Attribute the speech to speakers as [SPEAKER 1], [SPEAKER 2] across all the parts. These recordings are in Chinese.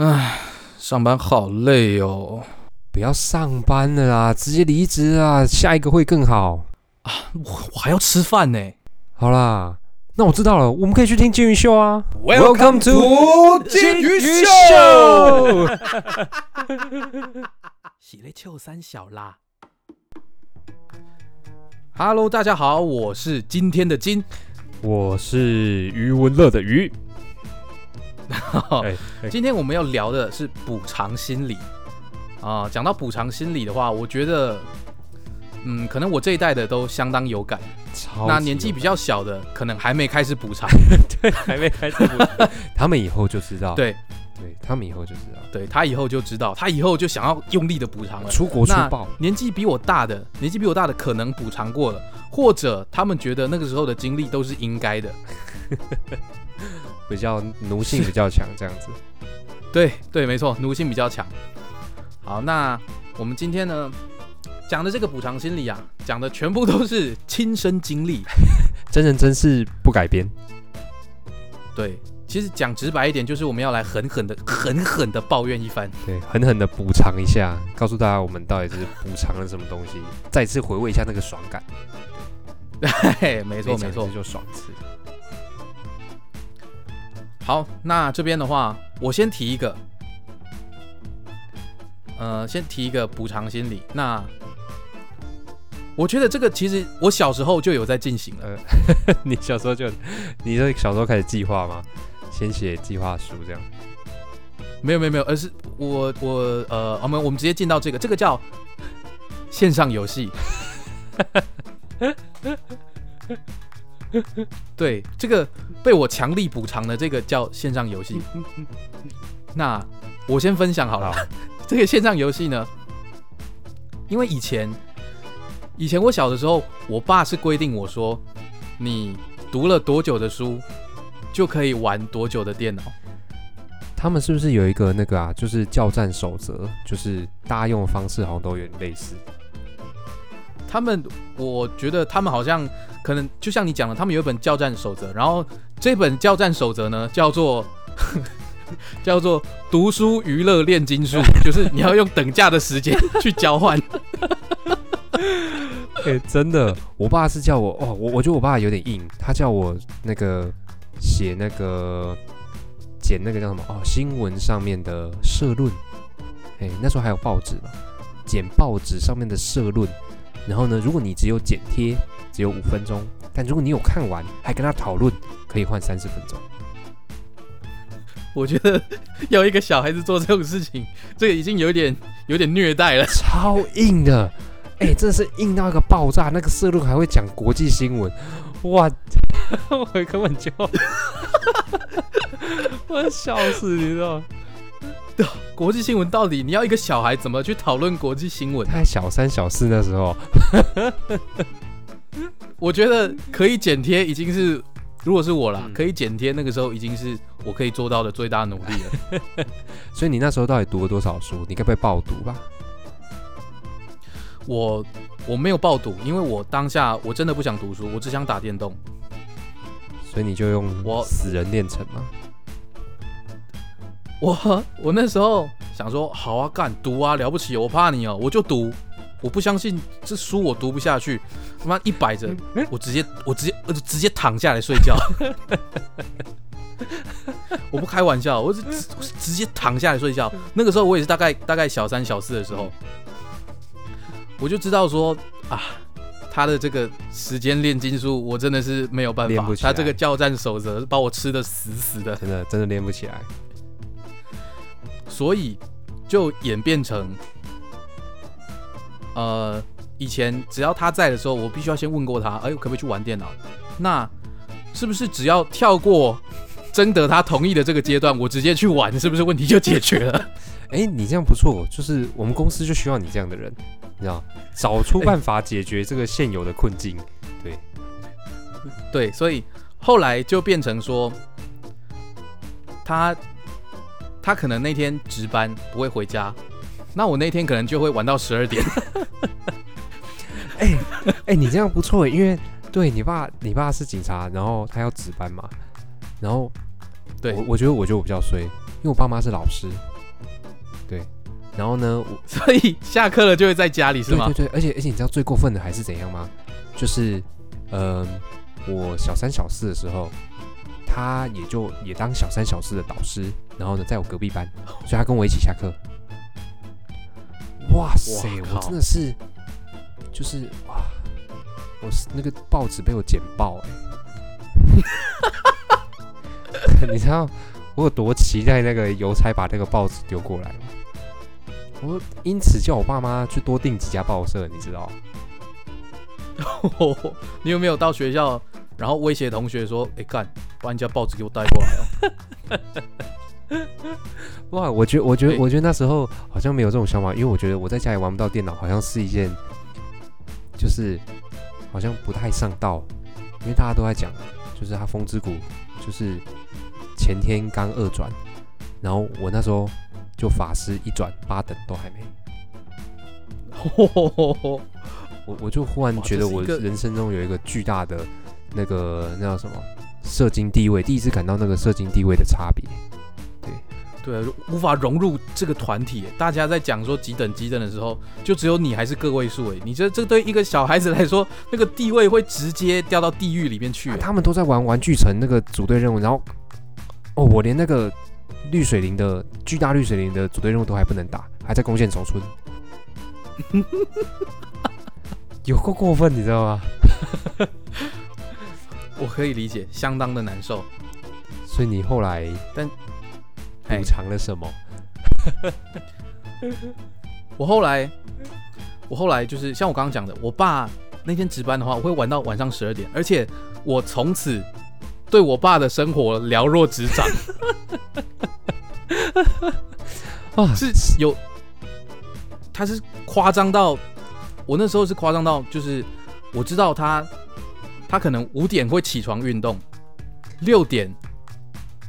[SPEAKER 1] 唉，上班好累哦。
[SPEAKER 2] 不要上班了啦，直接离职啊，下一个会更好啊。
[SPEAKER 1] 我我还要吃饭呢。
[SPEAKER 2] 好啦，那我知道了，我们可以去听金鱼秀啊。
[SPEAKER 1] Welcome to 金鱼秀。喜来秋三小啦。Hello，大家好，我是今天的金。
[SPEAKER 2] 我是余文乐的余。
[SPEAKER 1] 今天我们要聊的是补偿心理啊。讲到补偿心理的话，我觉得，嗯，可能我这一代的都相当有感。那年纪比较小的，可能还没开始补偿。
[SPEAKER 2] 对，还没开始补偿，他们以后就知道。
[SPEAKER 1] 对，
[SPEAKER 2] 对，他们以后就知道。
[SPEAKER 1] 对他以后就知道，他以后就想要用力的补偿了。
[SPEAKER 2] 出国出
[SPEAKER 1] 那
[SPEAKER 2] 报，
[SPEAKER 1] 年纪比我大的，年纪比我大的可能补偿过了，或者他们觉得那个时候的经历都是应该的。
[SPEAKER 2] 比较奴性比较强，这样子。
[SPEAKER 1] 对 对，没错，奴性比较强。好，那我们今天呢讲的这个补偿心理啊，讲的全部都是亲身经历。
[SPEAKER 2] 真人真事不改编。
[SPEAKER 1] 对，其实讲直白一点，就是我们要来狠狠的、狠狠的抱怨一番。
[SPEAKER 2] 对，狠狠的补偿一下，告诉大家我们到底是补偿了什么东西，再次回味一下那个爽感。
[SPEAKER 1] 对，没错没错。
[SPEAKER 2] 就爽一次。
[SPEAKER 1] 好，那这边的话，我先提一个，呃，先提一个补偿心理。那我觉得这个其实我小时候就有在进行了。
[SPEAKER 2] 你小时候就，你是小时候开始计划吗？先写计划书这样。
[SPEAKER 1] 没有没有没有，而是我我呃，我们我们直接进到这个，这个叫线上游戏。对，这个被我强力补偿的这个叫线上游戏。那我先分享好了，这个线上游戏呢，因为以前以前我小的时候，我爸是规定我说，你读了多久的书，就可以玩多久的电脑。
[SPEAKER 2] 他们是不是有一个那个啊，就是叫战守则，就是大家用的方式好像都有点类似。
[SPEAKER 1] 他们，我觉得他们好像可能就像你讲的，他们有一本教战守则，然后这本教战守则呢叫做 叫做读书娱乐炼金术，就是你要用等价的时间去交换。
[SPEAKER 2] 哎、真的，我爸是叫我哦，我我觉得我爸有点硬，他叫我那个写那个剪那个叫什么哦，新闻上面的社论。哎、那时候还有报纸嘛，剪报纸上面的社论。然后呢，如果你只有剪贴，只有五分钟，但如果你有看完，还跟他讨论，可以换三十分钟。
[SPEAKER 1] 我觉得要一个小孩子做这种事情，这个已经有点有点虐待了。
[SPEAKER 2] 超硬的，哎、真的是硬到一个爆炸。那个社论还会讲国际新闻，哇，我根本就，我要笑死，你知道吗？
[SPEAKER 1] 国际新闻到底你要一个小孩怎么去讨论国际新闻？
[SPEAKER 2] 他小三小四那时候，
[SPEAKER 1] 我觉得可以剪贴已经是，如果是我啦，
[SPEAKER 2] 嗯
[SPEAKER 1] 可以剪贴那个时候已经是我可以做到的最大努力了。
[SPEAKER 2] 所以你那时候到底读了多少书？你该不会爆读吧？
[SPEAKER 1] 我我没有爆读，因为我当下我真的不想读书，我只想打电动。
[SPEAKER 2] 所以你就用
[SPEAKER 1] 我
[SPEAKER 2] 死人练成吗？
[SPEAKER 1] 我我 我那时候想说，好啊，干读啊，了不起，我怕你哦，我就读。我不相信这书我读不下去，他妈一摆着，我直接我直接我就直接躺下来睡觉。我不开玩笑，我是直直接躺下来睡觉。那个时候我也是大概大概小三小四的时候，我就知道说啊，他的这个时间炼金术，我真的是没有办法他这个教战守则把我吃的死死的。
[SPEAKER 2] 真的真的练不起来。
[SPEAKER 1] 所以就演变成，呃，以前只要他在的时候，我必须要先问过他，哎，可不可以去玩电脑？那是不是只要跳过征得他同意的这个阶段，我直接去玩，是不是问题就解决了？
[SPEAKER 2] 哎、你这样不错，就是我们公司就需要你这样的人，你知道，找出办法解决这个现有的困境。
[SPEAKER 1] 对，所以后来就变成说，他他可能那天值班不会回家，那我那天可能就会玩到十二点。
[SPEAKER 2] 哎哎、你这样不错耶，因为对你爸，你爸是警察，然后他要值班嘛，然后
[SPEAKER 1] 对
[SPEAKER 2] 我我觉得我觉得我比较衰，因为我爸妈是老师，对，然后呢，我
[SPEAKER 1] 所以下课了就会在家里是吗？
[SPEAKER 2] 对对对，而且而且你知道最过分的还是怎样吗？就是，嗯、我小三小四的时候，他也就也当小三小四的导师，然后呢，在我隔壁班，所以他跟我一起下课。哇塞，我真的是，就是哇，我是那个报纸被我剪爆哎、你知道我有多期待那个邮差把那个报纸丢过来吗？我因此叫我爸妈去多订几家报社，你知道？
[SPEAKER 1] 你有没有到学校，然后威胁同学说：“哎、干，把你家报纸给我带过来哦。
[SPEAKER 2] 哇，我觉我觉我觉得那时候好像没有这种想法，因为我觉得我在家里玩不到电脑，好像是一件就是好像不太上道，因为大家都在讲，就是他风之谷就是前天刚二转，然后我那时候就法师一转八等都还没，我我就忽然觉得我人生中有一个巨大的那个那叫什么射精地位，第一次感到那个射精地位的差别。
[SPEAKER 1] 对，无法融入这个团体。大家在讲说几等几等的时候，就只有你还是个位数。哎，你觉得这对一个小孩子来说，那个地位会直接掉到地狱里面去
[SPEAKER 2] 他们都在玩玩具城那个组队任务，然后哦，我连那个绿水灵的巨大绿水灵的组队任务都还不能打，还在攻陷守村，有够过分，你知道吗？
[SPEAKER 1] 我可以理解，相当的难受。
[SPEAKER 2] 所以你后来
[SPEAKER 1] 但
[SPEAKER 2] 补偿了什么？
[SPEAKER 1] 我后来，我后来就是像我刚刚讲的，我爸那天值班的话，我会玩到晚上十二点，而且我从此对我爸的生活了若指掌，
[SPEAKER 2] 啊，
[SPEAKER 1] 是有，他是夸张到，我那时候是夸张到，就是我知道他，他可能五点会起床运动，六点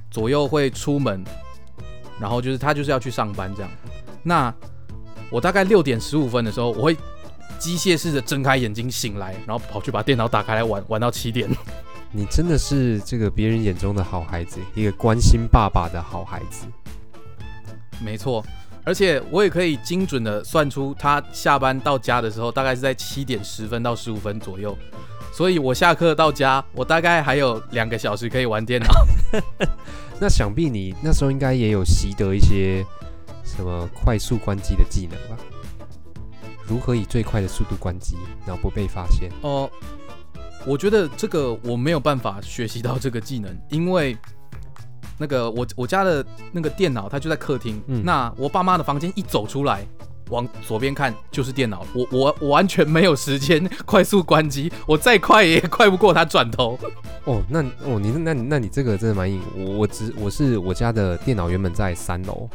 [SPEAKER 1] 左右会出门，然后就是他就是要去上班这样。那我大概六点十五分的时候，我会机械式的睁开眼睛醒来，然后跑去把电脑打开来玩，玩到七点。
[SPEAKER 2] 你真的是这个别人眼中的好孩子，一个关心爸爸的好孩子。
[SPEAKER 1] 没错，而且我也可以精准的算出他下班到家的时候，大概是在七点十分到十五分左右。所以我下课到家，我大概还有两个小时可以玩电脑。
[SPEAKER 2] 那想必你那时候应该也有习得一些什么快速关机的技能吧？如何以最快的速度关机，然后不被发现？
[SPEAKER 1] 哦、我觉得这个我没有办法学习到这个技能，因为那个我我家的那个电脑它就在客厅，
[SPEAKER 2] 嗯
[SPEAKER 1] 那我爸妈的房间一走出来。往左边看就是电脑，我我我完全没有时间快速关机，我再快也快不过他转头。
[SPEAKER 2] 哦，那哦，你那你那你这个真的蛮硬。我我只我是我家的电脑原本在三楼，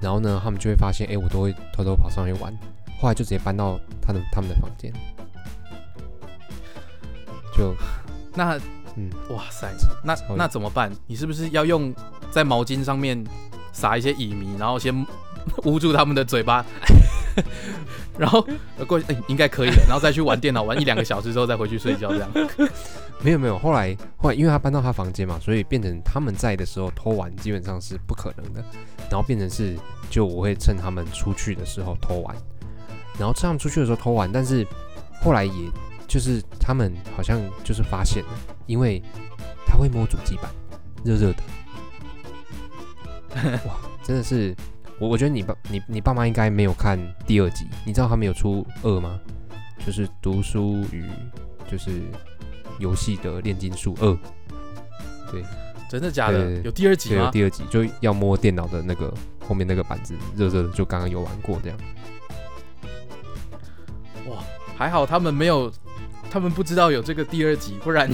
[SPEAKER 2] 然后呢，他们就会发现，哎、我都会偷偷跑上去玩，后来就直接搬到他的他们的房间，就
[SPEAKER 1] 那
[SPEAKER 2] 嗯，
[SPEAKER 1] 哇塞，那那怎么办？你是不是要用在毛巾上面撒一些乙醚，然后先捂住他们的嘴巴，然后呃过哎、应该可以了，然后再去玩电脑，玩一两个小时之后再回去睡觉，这样。
[SPEAKER 2] 没有没有，后来后来因为他搬到他房间嘛，所以变成他们在的时候偷玩基本上是不可能的，然后变成是就我会趁他们出去的时候偷玩，然后趁他们出去的时候偷玩，但是后来也就是他们好像就是发现了，因为他会摸主机板，热热的，哇，真的是我我觉得你爸你你爸妈应该没有看第二集，你知道他们有出二吗？就是读书与就是游戏的炼金术二，对
[SPEAKER 1] 真的假的？有第二集
[SPEAKER 2] 对，有？第二集就要摸电脑的那个后面那个板子，热热的，就刚刚有玩过这样。
[SPEAKER 1] 哇，还好他们没有，他们不知道有这个第二集，不然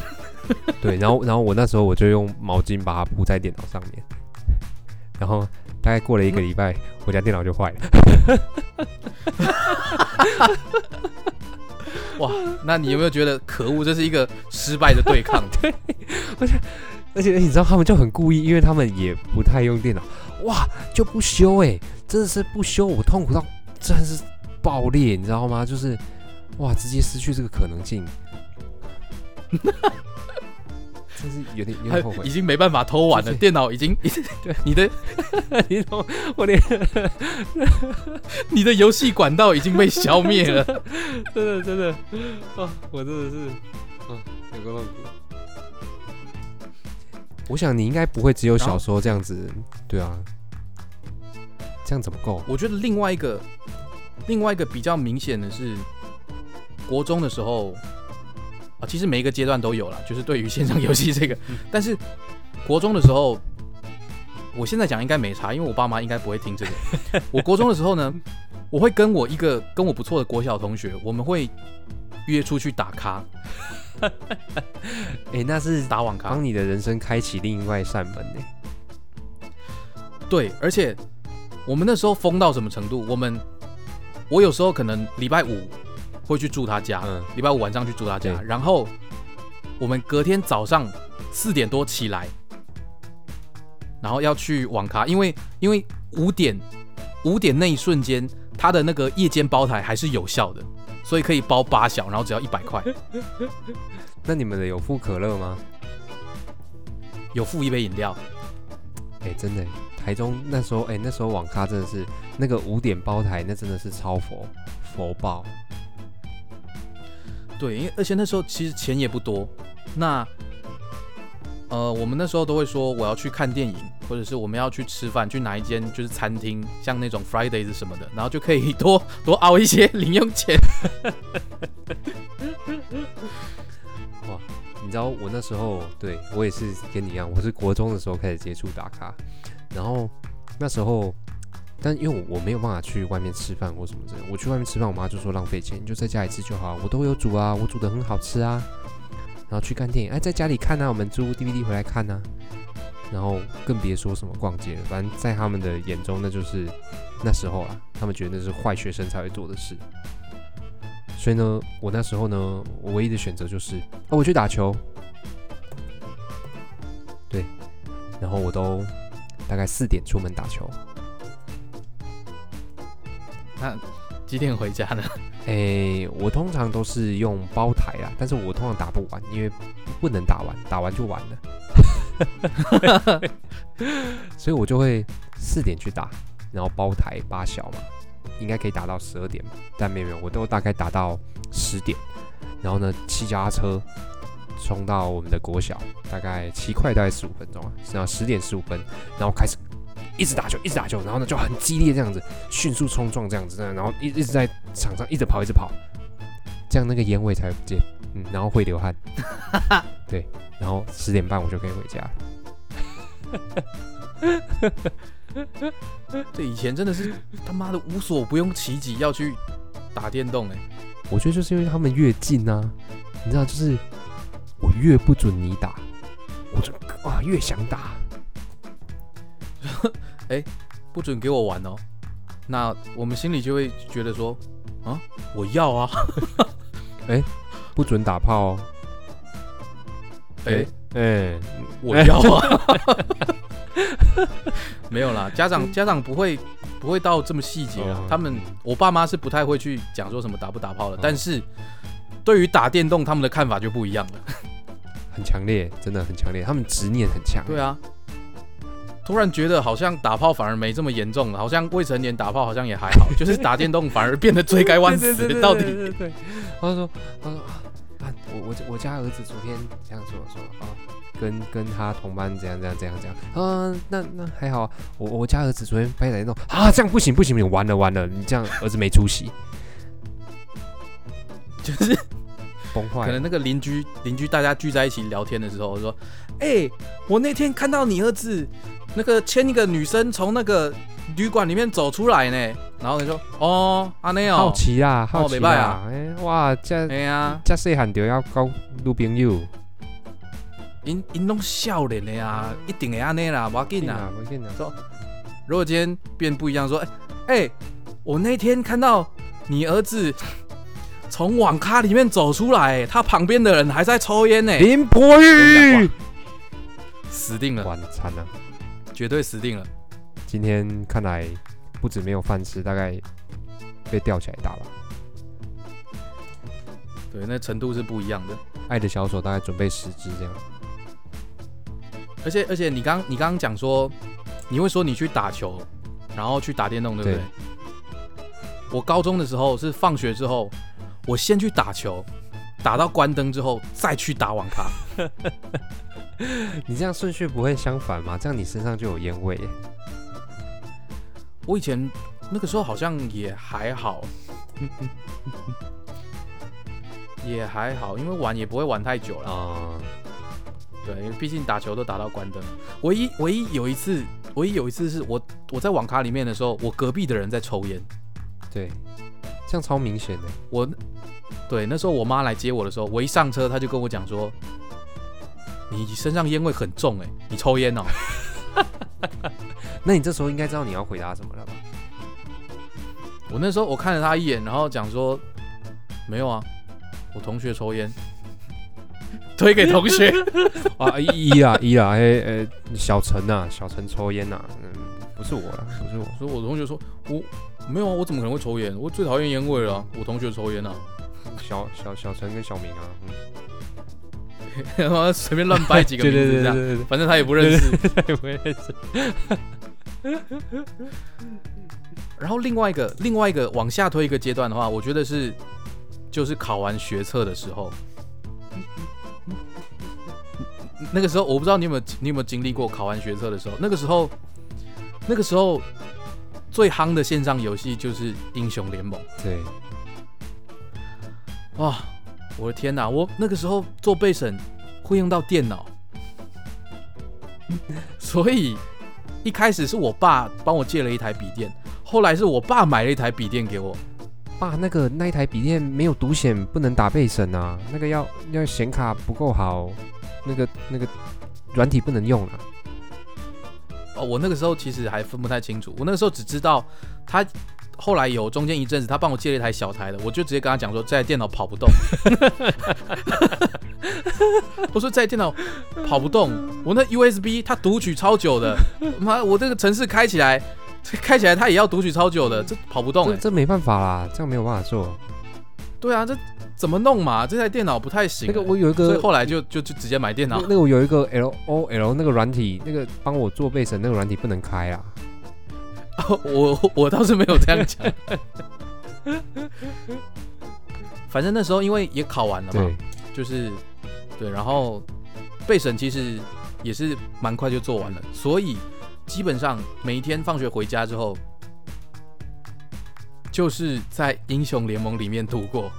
[SPEAKER 2] 对，然后然后我那时候我就用毛巾把它铺在电脑上面，然后大概过了一个礼拜，我家电脑就坏了。
[SPEAKER 1] 哇，那你有没有觉得可恶？这是一个失败的对抗。
[SPEAKER 2] 对而且而且你知道他们就很故意，因为他们也不太用电脑，哇，就不修哎、真的是不修，我痛苦到真的是爆裂，你知道吗？就是哇，直接失去这个可能性，直就是有点有
[SPEAKER 1] 他
[SPEAKER 2] 点后悔
[SPEAKER 1] 已。经没办法偷玩了，
[SPEAKER 2] 对
[SPEAKER 1] 电脑已经
[SPEAKER 2] 对
[SPEAKER 1] 你的
[SPEAKER 2] 你懂我连
[SPEAKER 1] 你的游戏管道已经被消灭了。
[SPEAKER 2] 真的真的啊，我真的是啊，有个痛苦。我想你应该不会只有小时候这样子，对啊，这样怎么够？
[SPEAKER 1] 我觉得另外一个另外一个比较明显的是，国中的时候啊，其实每一个阶段都有了，就是对于线上游戏这个，但是国中的时候，我现在讲应该没差，因为我爸妈应该不会听这个。我国中的时候呢，我会跟我一个跟我不错的国小同学，我们会约出去打卡，
[SPEAKER 2] 哎、那是
[SPEAKER 1] 打网咖
[SPEAKER 2] 帮。你的人生开启另外一扇门呢。
[SPEAKER 1] 对，而且我们那时候疯到什么程度？我们我有时候可能礼拜五会去住他家，
[SPEAKER 2] 嗯，
[SPEAKER 1] 礼拜五晚上去住他家，然后我们隔天早上四点多起来，然后要去网咖，因为因为五点五点那一瞬间，他的那个夜间包台还是有效的，所以可以包八小，然后只要一百块，
[SPEAKER 2] 那你们的有付可乐吗？
[SPEAKER 1] 有付一杯饮料。
[SPEAKER 2] 哎、真的，台中那时候，哎、那时候网咖真的是那个五点包台，那真的是超佛佛爆。
[SPEAKER 1] 对，因为而且那时候其实钱也不多，那呃，我们那时候都会说我要去看电影，或者是我们要去吃饭，去哪一间就是餐厅，像那种 Fridays 什么的，然后就可以多多熬一些零用钱。
[SPEAKER 2] 哇你知道我那时候，对我也是跟你一样，我是国中的时候开始接触打卡，然后那时候，但因为我我没有办法去外面吃饭或什么之类，我去外面吃饭，我妈就说浪费钱，你就在家里吃就好，我都有煮啊，我煮的很好吃啊。然后去看电影，哎，在家里看啊，我们租 DVD 回来看啊。然后更别说什么逛街了，反正在他们的眼中，那就是那时候啊，他们觉得那是坏学生才会做的事。所以呢，我那时候呢，我唯一的选择就是，哦，我去打球。对，然后我都大概四点出门打球。
[SPEAKER 1] 那几点回家呢？
[SPEAKER 2] 诶，我通常都是用包台啦，但是我通常打不完，因为不能打完，打完就完了。所以我就会四点去打，然后包台八小嘛，应该可以打到十二点嘛，但没有没有，我都大概打到十点，然后呢骑家车冲到我们的国小，大概骑快大概十五分钟啊，然后十点十五分，然后开始一直打球，一直打球，然后呢就很激烈这样子，迅速冲撞这样子，然后一一直在场上一直跑，一直跑，这样那个烟味才会不见，嗯，然后会流汗，对，然后十点半我就可以回家。
[SPEAKER 1] 这以前真的是他妈的无所不用其极要去打电动哎、
[SPEAKER 2] 我觉得就是因为他们越近啊，你知道，就是我越不准你打，我就啊越想打。
[SPEAKER 1] 不准给我玩哦。那我们心里就会觉得说，啊，我要啊，
[SPEAKER 2] 不准打炮哦。
[SPEAKER 1] 哎、
[SPEAKER 2] 哎、
[SPEAKER 1] 我要啊。没有啦，家长家长不会不会到这么细节啊
[SPEAKER 2] 哦。
[SPEAKER 1] 他们我爸妈是不太会去讲说什么打不打炮的，
[SPEAKER 2] 哦
[SPEAKER 1] 但是对于打电动他们的看法就不一样了。
[SPEAKER 2] 很强烈，真的很强烈，他们执念很强。
[SPEAKER 1] 对啊，突然觉得好像打炮反而没这么严重了，好像未成年打炮好像也还好，就是打电动反而变得罪该万 死。到底
[SPEAKER 2] 对对，他说他说啊啊，我我我家儿子昨天这样说说啊，跟跟他同班怎样怎样怎样怎样啊，那那还好，我我家儿子昨天拍打电动啊，这样不行不行不行，完了完了，你这样儿子没出息，
[SPEAKER 1] 就是
[SPEAKER 2] 崩坏了，
[SPEAKER 1] 可能那个邻居邻居大家聚在一起聊天的时候，说：“哎、我那天看到你儿子那个牵一个女生从那个旅馆里面走出来呢。”然后你说：“哦，阿内
[SPEAKER 2] 好
[SPEAKER 1] 哦，
[SPEAKER 2] 奇啊，好奇啦
[SPEAKER 1] 没歹啊，
[SPEAKER 2] 哎哇，这
[SPEAKER 1] 哎呀，
[SPEAKER 2] 这细汉就要交女朋友，
[SPEAKER 1] 因因拢少年的呀，一定会安尼啦，不要紧啦。
[SPEAKER 2] 啊，不紧啊，
[SPEAKER 1] 如果今天变不一样，说：哎、哎、我那天看到你儿子从网咖里面走出来，他旁边的人还在抽烟呢，
[SPEAKER 2] 林博
[SPEAKER 1] 我跟你
[SPEAKER 2] 宇
[SPEAKER 1] 讲，死定了，
[SPEAKER 2] 完惨了。
[SPEAKER 1] 绝对死定了。
[SPEAKER 2] 今天看来不止没有饭吃，大概被吊起来打吧。
[SPEAKER 1] 对，那程度是不一样的。
[SPEAKER 2] 爱的小手大概准备十只这样。
[SPEAKER 1] 而且而且你刚你刚刚讲说，你会说你去打球，然后去打电动，对不对？
[SPEAKER 2] 对
[SPEAKER 1] 我高中的时候是放学之后，我先去打球，打到关灯之后再去打网咖。
[SPEAKER 2] 你这样顺序不会相反吗？这样你身上就有烟味耶。
[SPEAKER 1] 我以前那个时候好像也还好，也还好，因为玩也不会玩太久了。
[SPEAKER 2] 啊、
[SPEAKER 1] 对，因为毕竟打球都打到关灯。唯一唯一有一次，唯一有一次是我我在网咖里面的时候，我隔壁的人在抽烟。
[SPEAKER 2] 对，这样超明显的。
[SPEAKER 1] 我对那时候我妈来接我的时候，我一上车，她就跟我讲说：“你身上烟味很重哎、你抽烟哦。
[SPEAKER 2] 那你这时候应该知道你要回答什么了吧？”
[SPEAKER 1] 我那时候我看了他一眼，然后讲说：“没有啊，我同学抽烟。”推给同学，
[SPEAKER 2] 啊，一啊一啊，哎呃，小陈呐、小陈抽烟呐、嗯，不是我啦，不是我。
[SPEAKER 1] 所以我同学说：“我没有啊，我怎么可能会抽烟？我最讨厌烟味了啊、我同学抽烟啊。
[SPEAKER 2] 小小小陈跟小明啊，嗯，”
[SPEAKER 1] 然后随便乱掰几个名字这样，
[SPEAKER 2] 对
[SPEAKER 1] 反正他也不认识。
[SPEAKER 2] 也不认识。
[SPEAKER 1] 然后另外一个另外一个往下推一个阶段的话，我觉得是就是考完学测的时候，那个时候我不知道你有没有你有没有经历过考完学测的时候，那个时候那个时候最夯的线上游戏就是英雄联盟
[SPEAKER 2] 对，
[SPEAKER 1] 哇！我的天哪，我那个时候做备审会用到电脑，所以一开始是我爸帮我借了一台笔电，后来是我爸买了一台笔电给我。
[SPEAKER 2] 爸，那个那一台笔电没有独显，不能打备审啊，那个要要显卡不够好，那个那个软体不能用啊。
[SPEAKER 1] 哦，我那个时候其实还分不太清楚，我那个时候只知道他后来有中间一阵子他帮我借了一台小台的，我就直接跟他讲说这台电脑跑不动。我说这台电脑跑不动，我那 USB 它读取超久的，妈，我这个城市开起来开起来它也要读取超久的，这跑不动哎、
[SPEAKER 2] 这这没办法啦，这样没有办法做。
[SPEAKER 1] 对啊，这怎么弄嘛？这台电脑不太行、
[SPEAKER 2] 那个我有一个
[SPEAKER 1] 所以后来就就就直接买电脑
[SPEAKER 2] 那。那个我有一个 L O L 那个软体，那个帮我做背审那个软体不能开啊。
[SPEAKER 1] 我我倒是没有这样讲。反正那时候因为也考完了嘛，就是对，然后备审其实也是蛮快就做完了，所以基本上每一天放学回家之后，就是在英雄联盟里面度过。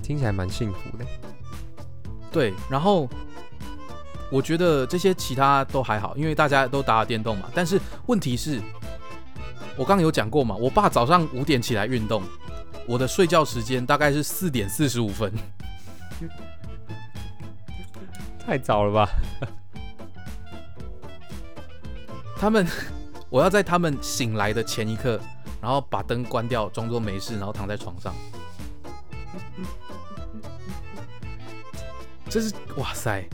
[SPEAKER 2] 听起来蛮幸福的。
[SPEAKER 1] 对，然后我觉得这些其他都还好，因为大家都打打电动嘛。但是问题是，我刚刚有讲过嘛，我爸早上五点起来运动，我的睡觉时间大概是四点四十五分。
[SPEAKER 2] 太早了吧？
[SPEAKER 1] 他们，我要在他们醒来的前一刻，然后把灯关掉，装作没事，然后躺在床上。这是哇塞！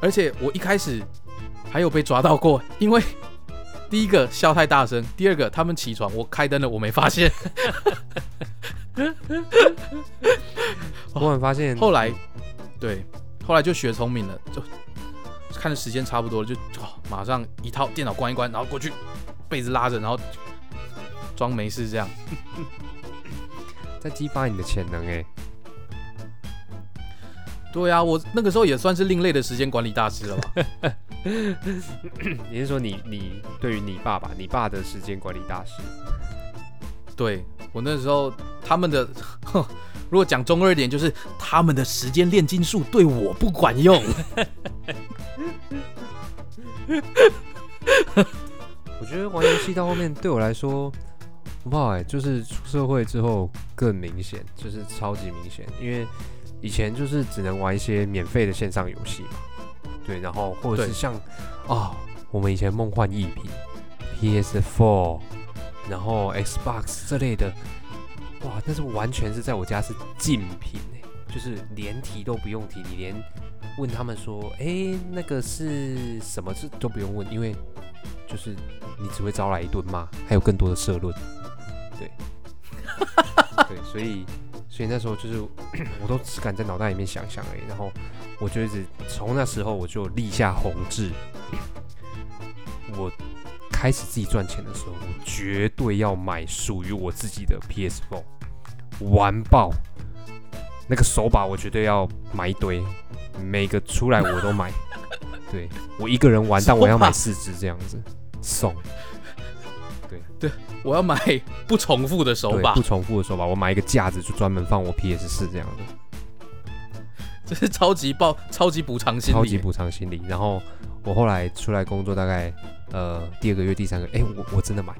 [SPEAKER 1] 而且我一开始还有被抓到过，因为第一个笑太大声，第二个他们起床，我开灯了，我没发现。
[SPEAKER 2] 忽然发现，
[SPEAKER 1] 后来，对，后来就学聪明了，就看着时间差不多了，就哦，马上一套电脑关一关，然后过去被子拉着，然后装没事这样。
[SPEAKER 2] 在激发你的潜能哎。
[SPEAKER 1] 对啊，我那个时候也算是另类的时间管理大师了吧？
[SPEAKER 2] 你是说你你对于你爸爸，你爸的时间管理大师？
[SPEAKER 1] 对我那时候他们的，如果讲中二点，就是他们的时间炼金术对我不管用。
[SPEAKER 2] 我觉得玩游戏到后面对我来说，我不知道哎，就是出社会之后更明显，就是超级明显。因为以前就是只能玩一些免费的线上游戏嘛，对，然后或者是像啊、我们以前梦幻一品、PS4，然后 Xbox 这类的，哇，那是完全是在我家是竞品哎，就是连提都不用提，你连问他们说，哎、那个是什么事都不用问，因为就是你只会招来一顿骂，还有更多的社论，对，对，所以所以那时候就是 我都只敢在脑袋里面想想而已，然后我就一直从那时候我就立下宏志，我开始自己赚钱的时候，我绝对要买属于我自己的 PS4，玩爆。那个手把我绝对要买一堆，每个出来我都买。对我一个人玩，但我要买四只这样子送。
[SPEAKER 1] 我要买不重复的手把
[SPEAKER 2] 不，重复的手把，我买一个架子就专门放我 PS 四这样的。
[SPEAKER 1] 这是超级爆、超级补偿心理。
[SPEAKER 2] 超级补偿心理。然后我后来出来工作，大概呃第二个月、第三个，哎、我我真的买，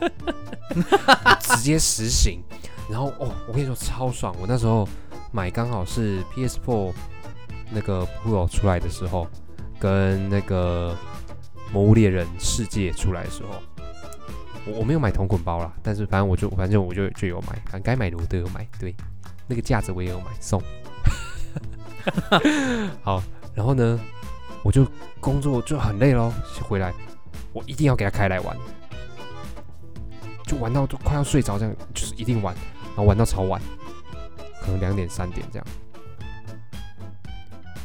[SPEAKER 2] 我 直接实行。然后哦，我跟你说超爽，我那时候买刚好是 PS Four 那个 Pro 出来的时候，跟那个《魔物猎人世界》出来的时候。我我没有买同捆包啦，但是反正我就反正我就就有买，反正该买的我都有买，对，那个架子我也有买送。好，然后呢，我就工作就很累咯，回来我一定要给他开来玩，就玩到都快要睡着这样，就是一定玩，然后玩到超晚，可能两点三点这样。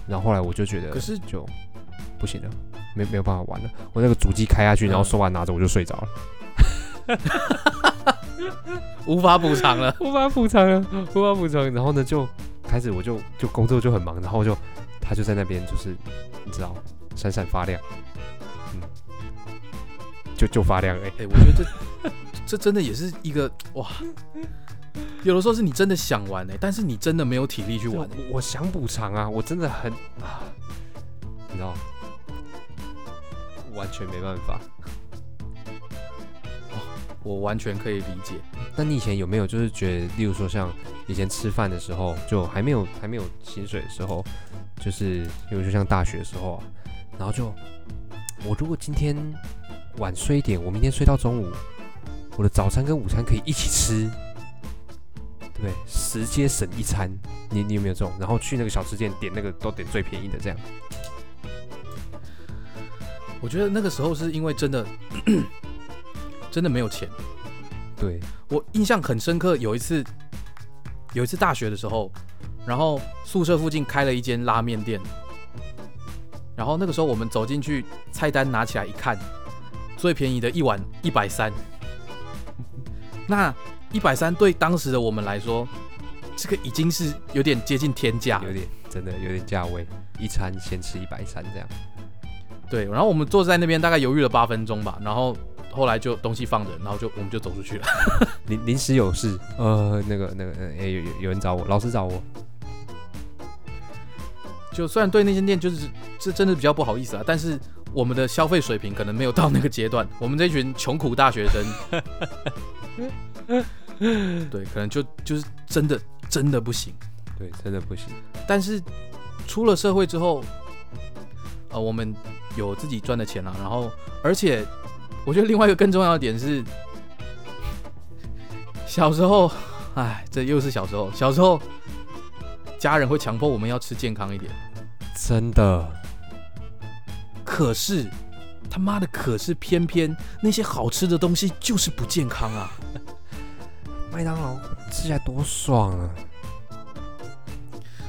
[SPEAKER 2] 然后后来我就觉得，
[SPEAKER 1] 可是
[SPEAKER 2] 就不行了，没没有办法玩了。我那个主机开下去，然后说完拿着我就睡着了，
[SPEAKER 1] 无法补偿了。
[SPEAKER 2] 无法补偿了，无法补偿。然后呢，就开始我就就工作就很忙，然后就他就在那边就是你知道闪闪发亮，嗯，就就发亮哎、
[SPEAKER 1] 哎、我觉得这 这真的也是一个哇，有的时候是你真的想玩哎、但是你真的没有体力去玩、欸。
[SPEAKER 2] 我我想补偿啊，我真的很啊，你知道，完全没办法。
[SPEAKER 1] 我完全可以理解。
[SPEAKER 2] 那你以前有没有就是觉得，例如说像以前吃饭的时候，就还没有还没有薪水的时候，就是比如就像大学的时候啊，然后就我如果今天晚睡一点，我明天睡到中午，我的早餐跟午餐可以一起吃，对不对？直接省一餐。你你有没有这种？然后去那个小吃店点那个都点最便宜的这样。
[SPEAKER 1] 我觉得那个时候是因为真的真的没有钱。
[SPEAKER 2] 对，
[SPEAKER 1] 我印象很深刻，有一次有一次大学的时候，然后宿舍附近开了一间拉面店，然后那个时候我们走进去，菜单拿起来一看，最便宜的一碗一百三，那一百三对当时的我们来说，这个已经是有点接近天价
[SPEAKER 2] 有。点真的有点价位，一餐先吃一百三这样。
[SPEAKER 1] 对，然后我们坐在那边大概犹豫了八分钟吧，然后后来就东西放着，然后就我们就走出去了。
[SPEAKER 2] 临临时有事，呃，那个那个，呃，诶有有有人找我，老师找我，
[SPEAKER 1] 就虽然对那间店就是这真的比较不好意思啊，但是我们的消费水平可能没有到那个阶段，我们这群穷苦大学生，对，可能就就是真的真的不行。
[SPEAKER 2] 对，真的不行。
[SPEAKER 1] 但是出了社会之后，呃，我们有自己赚的钱了、然后而且我觉得另外一个更重要的点是，小时候，哎，这又是小时候，小时候家人会强迫我们要吃健康一点。
[SPEAKER 2] 真的，
[SPEAKER 1] 可是他妈的，可是偏偏那些好吃的东西就是不健康啊！
[SPEAKER 2] 麦当劳吃起来多爽啊！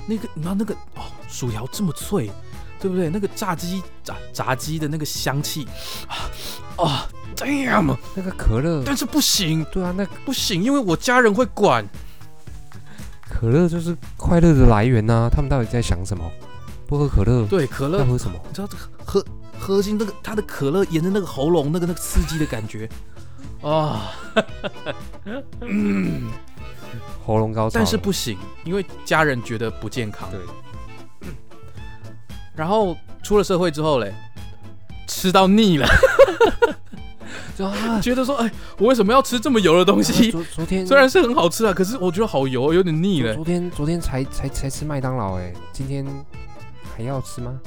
[SPEAKER 1] 那个你知道那个哦，薯条这么脆，对不对？那个炸鸡炸炸鸡的那个香气啊啊，damn！
[SPEAKER 2] 那个可乐，
[SPEAKER 1] 但是不行
[SPEAKER 2] 对啊，那
[SPEAKER 1] 不行，因为我家人会管。
[SPEAKER 2] 可乐就是快乐的来源呐、他们到底在想什么？不喝可乐，
[SPEAKER 1] 对，可乐
[SPEAKER 2] 要，喝什么？
[SPEAKER 1] 你知道这个喝喝进那个他的可乐沿着那个喉咙那个那个刺激的感觉啊，嗯，
[SPEAKER 2] 喉咙高潮。
[SPEAKER 1] 但是不行，因为家人觉得不健康。
[SPEAKER 2] 对，
[SPEAKER 1] 然后出了社会之后嘞，吃到腻了，
[SPEAKER 2] 就啊，
[SPEAKER 1] 觉得说，哎，我为什么要吃这么油的东西？
[SPEAKER 2] 昨昨天
[SPEAKER 1] 虽然是很好吃啊，可是我觉得好油，有点腻了。
[SPEAKER 2] 昨昨天昨天才才才吃麦当劳哎，今天还要吃吗？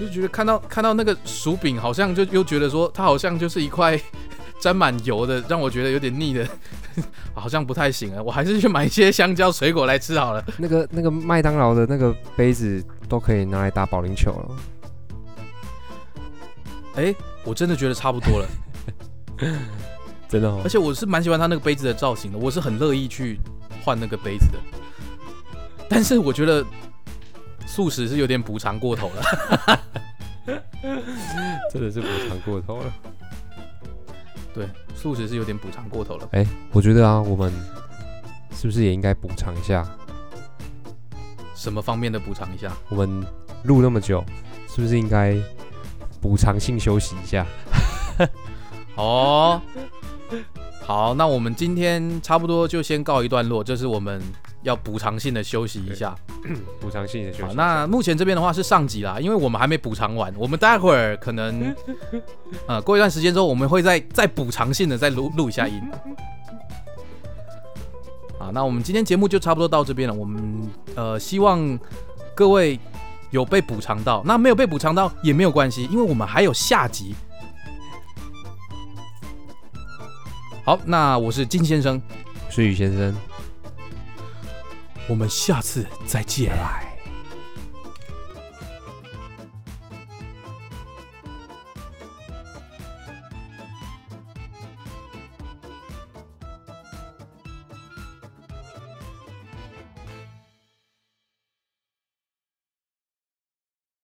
[SPEAKER 1] 就觉得看到看到那个薯饼，好像就又觉得说，它好像就是一块沾满油的，让我觉得有点腻的，好像不太行啊。我还是去买一些香蕉水果来吃好了。
[SPEAKER 2] 那个那个麦当劳的那个杯子都可以拿来打保龄球了。
[SPEAKER 1] 哎，我真的觉得差不多了，
[SPEAKER 2] 真的哦
[SPEAKER 1] 而且我是蛮喜欢他那个杯子的造型的，我是很乐意去换那个杯子的。但是我觉得素食是有点补偿过头了。
[SPEAKER 2] 真的是补偿过头了。
[SPEAKER 1] 对，素食是有点补偿过头了。
[SPEAKER 2] 哎、我觉得啊，我们是不是也应该补偿一下？
[SPEAKER 1] 什么方面的补偿一下？
[SPEAKER 2] 我们录那么久，是不是应该补偿性休息一下？
[SPEAKER 1] 哦，好，那我们今天差不多就先告一段落，这是我们要补偿性的休息一下。
[SPEAKER 2] 补偿性的休，息。
[SPEAKER 1] 那目前这边的话是上集啦，因为我们还没补偿完，我们待会儿可能 呃过一段时间之后，我们会再再补偿性的再录录一下音。好，那我们今天节目就差不多到这边了。我们呃希望各位有被补偿到，那没有被补偿到也没有关系，因为我们还有下集。好，那我是金先生，
[SPEAKER 2] 是宇先生。
[SPEAKER 1] 我们下次再见。